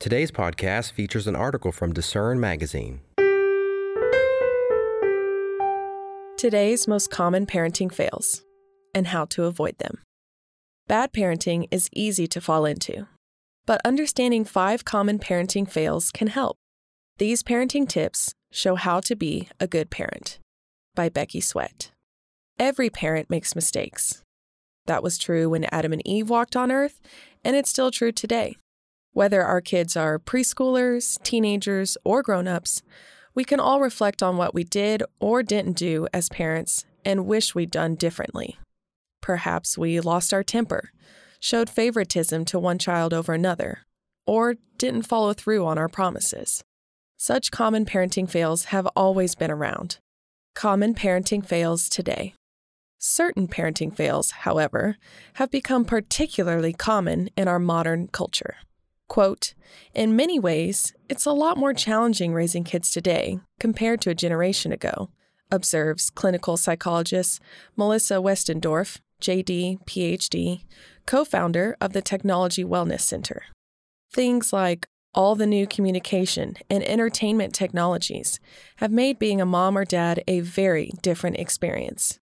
Today's podcast features an article from Discern Magazine. Today's most common parenting fails and how to avoid them. Bad parenting is easy to fall into, but understanding five common parenting fails can help. These parenting tips show how to be a good parent by Becky Sweat. Every parent makes mistakes. That was true when Adam and Eve walked on earth, and it's still true today. Whether our kids are preschoolers, teenagers, or grown ups, we can all reflect on what we did or didn't do as parents and wish we'd done differently. Perhaps we lost our temper, showed favoritism to one child over another, or didn't follow through on our promises. Such common parenting fails have always been around. Common parenting fails today. Certain parenting fails, however, have become particularly common in our modern culture. Quote, in many ways, it's a lot more challenging raising kids today compared to a generation ago, observes clinical psychologist Melissa Westendorf, JD, PhD, co founder of the Technology Wellness Center. Things like all the new communication and entertainment technologies have made being a mom or dad a very different experience.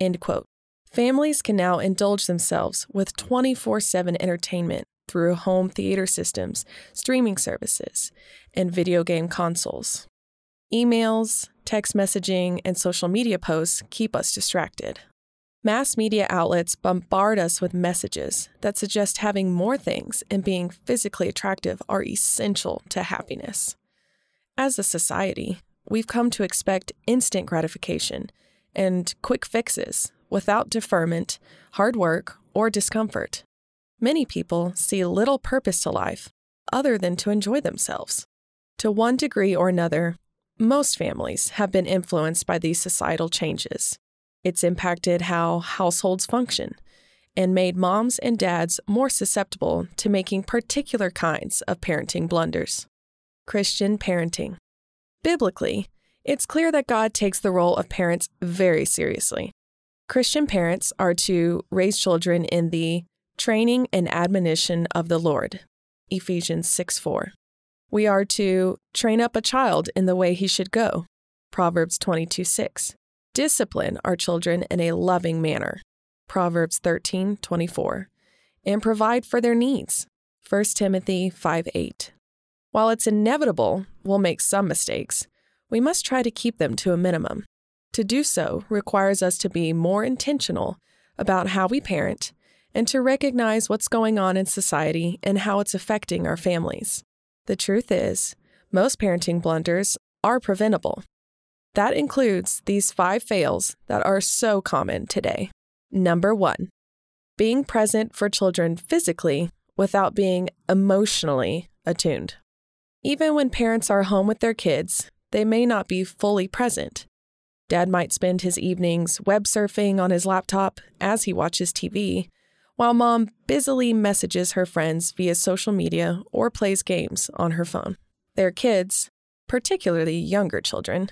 End quote. Families can now indulge themselves with 24 7 entertainment through home theater systems, streaming services, and video game consoles. Emails, text messaging, and social media posts keep us distracted. Mass media outlets bombard us with messages that suggest having more things and being physically attractive are essential to happiness. As a society, we've come to expect instant gratification and quick fixes without deferment, hard work, or discomfort. Many people see little purpose to life other than to enjoy themselves. To one degree or another, most families have been influenced by these societal changes. It's impacted how households function and made moms and dads more susceptible to making particular kinds of parenting blunders. Christian parenting. Biblically, it's clear that God takes the role of parents very seriously. Christian parents are to raise children in the training and admonition of the Lord. Ephesians 6 4. We are to train up a child in the way he should go. Proverbs 22 6. Discipline our children in a loving manner. Proverbs 13 24. And provide for their needs. 1 Timothy 5 8. While it's inevitable we'll make some mistakes, we must try to keep them to a minimum. To do so requires us to be more intentional about how we parent and to recognize what's going on in society and how it's affecting our families. The truth is, most parenting blunders are preventable. That includes these five fails that are so common today. Number one, being present for children physically without being emotionally attuned. Even when parents are home with their kids, they may not be fully present. Dad might spend his evenings web surfing on his laptop as he watches TV, while mom busily messages her friends via social media or plays games on her phone. Their kids, particularly younger children,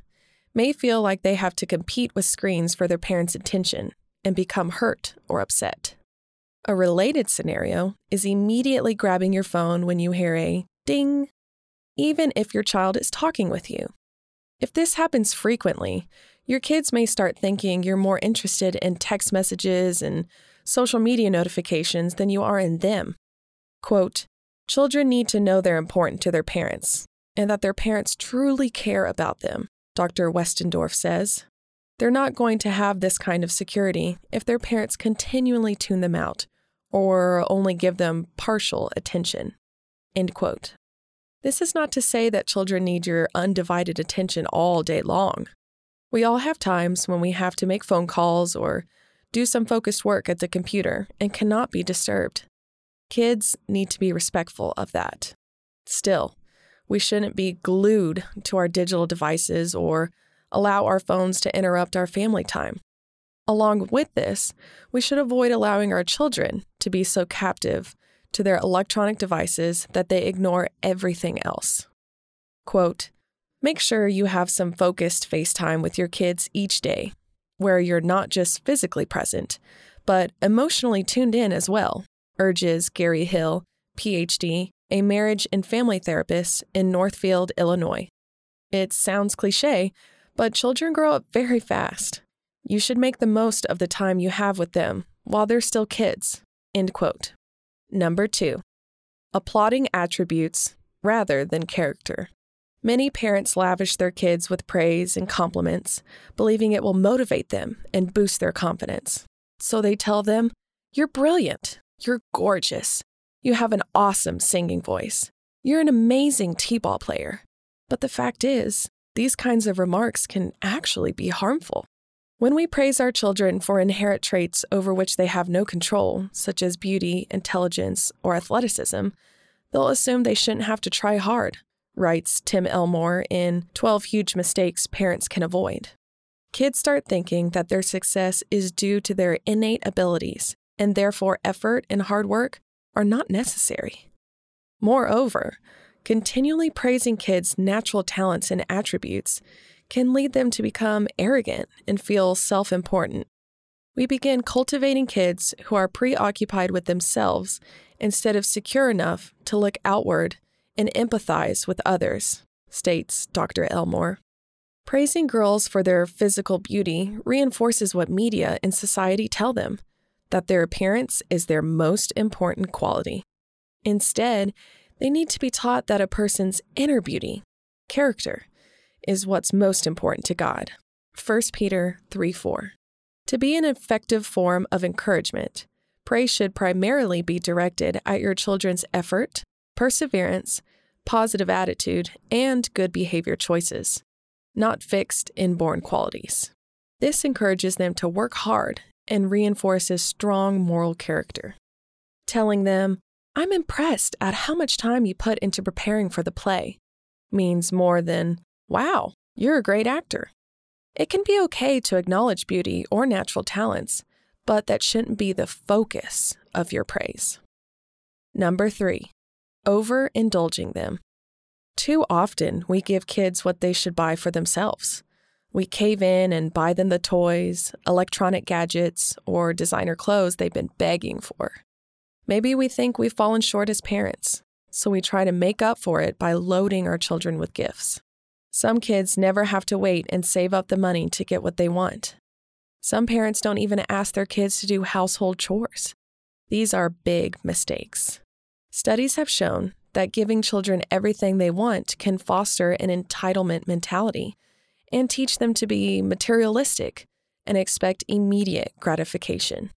may feel like they have to compete with screens for their parents' attention and become hurt or upset. A related scenario is immediately grabbing your phone when you hear a ding, even if your child is talking with you. If this happens frequently, your kids may start thinking you're more interested in text messages and social media notifications than you are in them. Quote, Children need to know they're important to their parents and that their parents truly care about them, Dr. Westendorf says. They're not going to have this kind of security if their parents continually tune them out or only give them partial attention. End quote. This is not to say that children need your undivided attention all day long. We all have times when we have to make phone calls or do some focused work at the computer, and cannot be disturbed. Kids need to be respectful of that. Still, we shouldn't be glued to our digital devices or allow our phones to interrupt our family time. Along with this, we should avoid allowing our children to be so captive to their electronic devices that they ignore everything else. Quote, Make sure you have some focused FaceTime with your kids each day where you're not just physically present, but emotionally tuned in as well, urges Gary Hill, PhD, a marriage and family therapist in Northfield, Illinois. It sounds cliche, but children grow up very fast. You should make the most of the time you have with them while they're still kids. End quote. Number two, applauding attributes rather than character. Many parents lavish their kids with praise and compliments, believing it will motivate them and boost their confidence. So they tell them, You're brilliant. You're gorgeous. You have an awesome singing voice. You're an amazing T ball player. But the fact is, these kinds of remarks can actually be harmful. When we praise our children for inherent traits over which they have no control, such as beauty, intelligence, or athleticism, they'll assume they shouldn't have to try hard, writes Tim Elmore in 12 Huge Mistakes Parents Can Avoid. Kids start thinking that their success is due to their innate abilities, and therefore effort and hard work are not necessary. Moreover, continually praising kids' natural talents and attributes can lead them to become arrogant and feel self important. We begin cultivating kids who are preoccupied with themselves instead of secure enough to look outward and empathize with others, states Dr. Elmore. Praising girls for their physical beauty reinforces what media and society tell them that their appearance is their most important quality. Instead, they need to be taught that a person's inner beauty, character, is what's most important to God. 1 Peter 3 4. To be an effective form of encouragement, praise should primarily be directed at your children's effort, perseverance, positive attitude, and good behavior choices, not fixed inborn qualities. This encourages them to work hard and reinforces strong moral character. Telling them, I'm impressed at how much time you put into preparing for the play, means more than, wow, you're a great actor. It can be okay to acknowledge beauty or natural talents, but that shouldn't be the focus of your praise. Number three, overindulging them. Too often, we give kids what they should buy for themselves. We cave in and buy them the toys, electronic gadgets, or designer clothes they've been begging for. Maybe we think we've fallen short as parents, so we try to make up for it by loading our children with gifts. Some kids never have to wait and save up the money to get what they want. Some parents don't even ask their kids to do household chores. These are big mistakes. Studies have shown that giving children everything they want can foster an entitlement mentality and teach them to be materialistic and expect immediate gratification.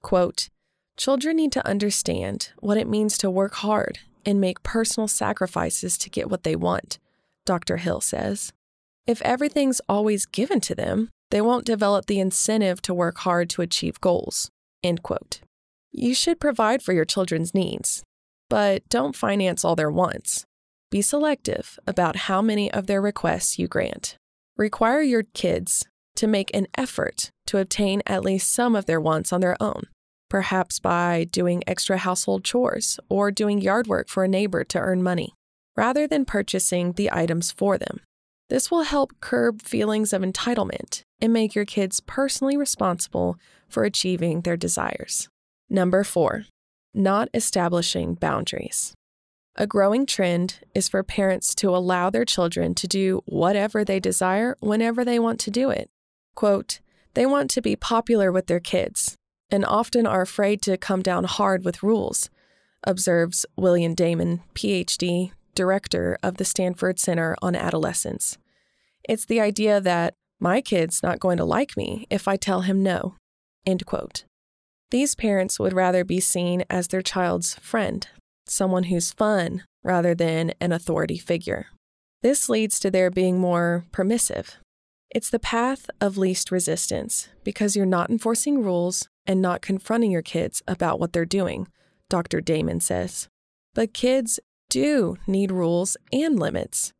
Quote, Children need to understand what it means to work hard and make personal sacrifices to get what they want, Dr. Hill says. If everything's always given to them, they won't develop the incentive to work hard to achieve goals. End quote. You should provide for your children's needs, but don't finance all their wants. Be selective about how many of their requests you grant. Require your kids to make an effort to obtain at least some of their wants on their own, perhaps by doing extra household chores or doing yard work for a neighbor to earn money, rather than purchasing the items for them. This will help curb feelings of entitlement and make your kids personally responsible for achieving their desires. Number four, not establishing boundaries. A growing trend is for parents to allow their children to do whatever they desire whenever they want to do it. Quote, they want to be popular with their kids and often are afraid to come down hard with rules, observes William Damon, PhD, director of the Stanford Center on Adolescence. It's the idea that my kid's not going to like me if I tell him no. End quote. These parents would rather be seen as their child's friend someone who's fun rather than an authority figure. This leads to their being more permissive. It's the path of least resistance because you're not enforcing rules and not confronting your kids about what they're doing, Dr. Damon says. But kids do need rules and limits.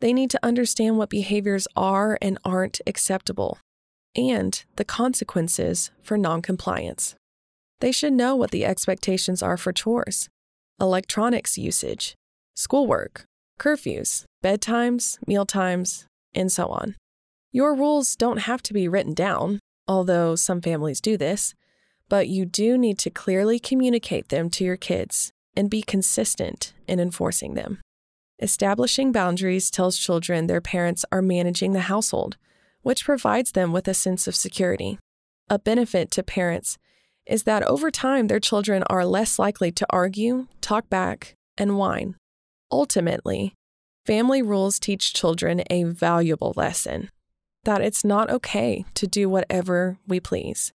They need to understand what behaviors are and aren't acceptable and the consequences for noncompliance. They should know what the expectations are for chores electronics usage, schoolwork, curfews, bedtimes, mealtimes, and so on. Your rules don't have to be written down, although some families do this, but you do need to clearly communicate them to your kids and be consistent in enforcing them. Establishing boundaries tells children their parents are managing the household, which provides them with a sense of security. A benefit to parents is that over time their children are less likely to argue, talk back, and whine. Ultimately, family rules teach children a valuable lesson that it's not okay to do whatever we please.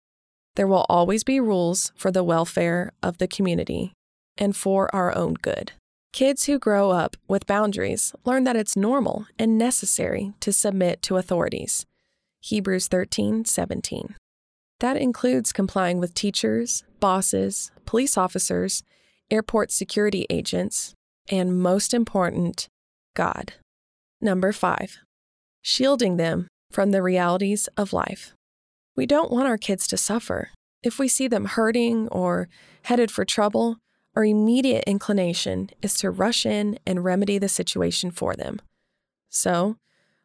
There will always be rules for the welfare of the community and for our own good. Kids who grow up with boundaries learn that it's normal and necessary to submit to authorities. Hebrews 13:17. That includes complying with teachers, bosses, police officers, airport security agents, and most important, God. Number 5. Shielding them from the realities of life. We don't want our kids to suffer. If we see them hurting or headed for trouble, our immediate inclination is to rush in and remedy the situation for them. So,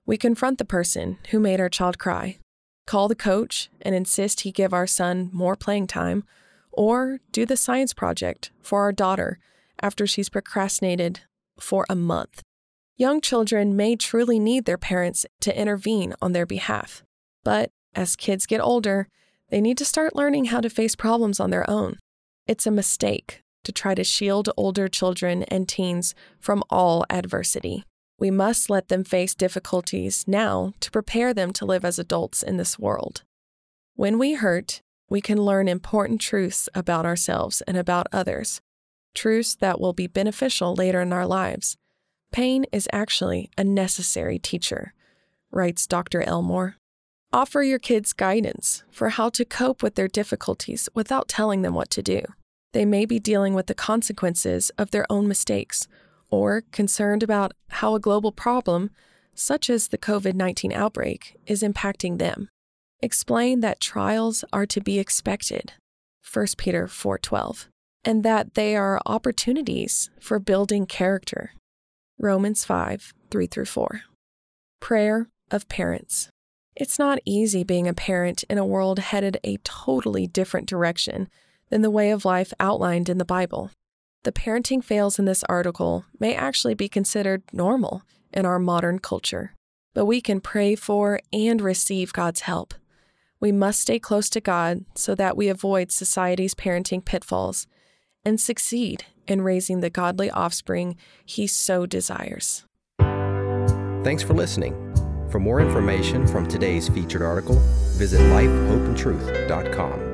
we confront the person who made our child cry, call the coach and insist he give our son more playing time, or do the science project for our daughter after she's procrastinated for a month. Young children may truly need their parents to intervene on their behalf, but as kids get older, they need to start learning how to face problems on their own. It's a mistake to try to shield older children and teens from all adversity. We must let them face difficulties now to prepare them to live as adults in this world. When we hurt, we can learn important truths about ourselves and about others, truths that will be beneficial later in our lives. Pain is actually a necessary teacher, writes Dr. Elmore. Offer your kids guidance for how to cope with their difficulties without telling them what to do. They may be dealing with the consequences of their own mistakes or concerned about how a global problem, such as the COVID 19 outbreak, is impacting them. Explain that trials are to be expected, 1 Peter 4:12, and that they are opportunities for building character, Romans 5 3 through 4. Prayer of parents. It's not easy being a parent in a world headed a totally different direction than the way of life outlined in the Bible. The parenting fails in this article may actually be considered normal in our modern culture, but we can pray for and receive God's help. We must stay close to God so that we avoid society's parenting pitfalls and succeed in raising the godly offspring He so desires. Thanks for listening. For more information from today's featured article, visit lifehopeandtruth.com.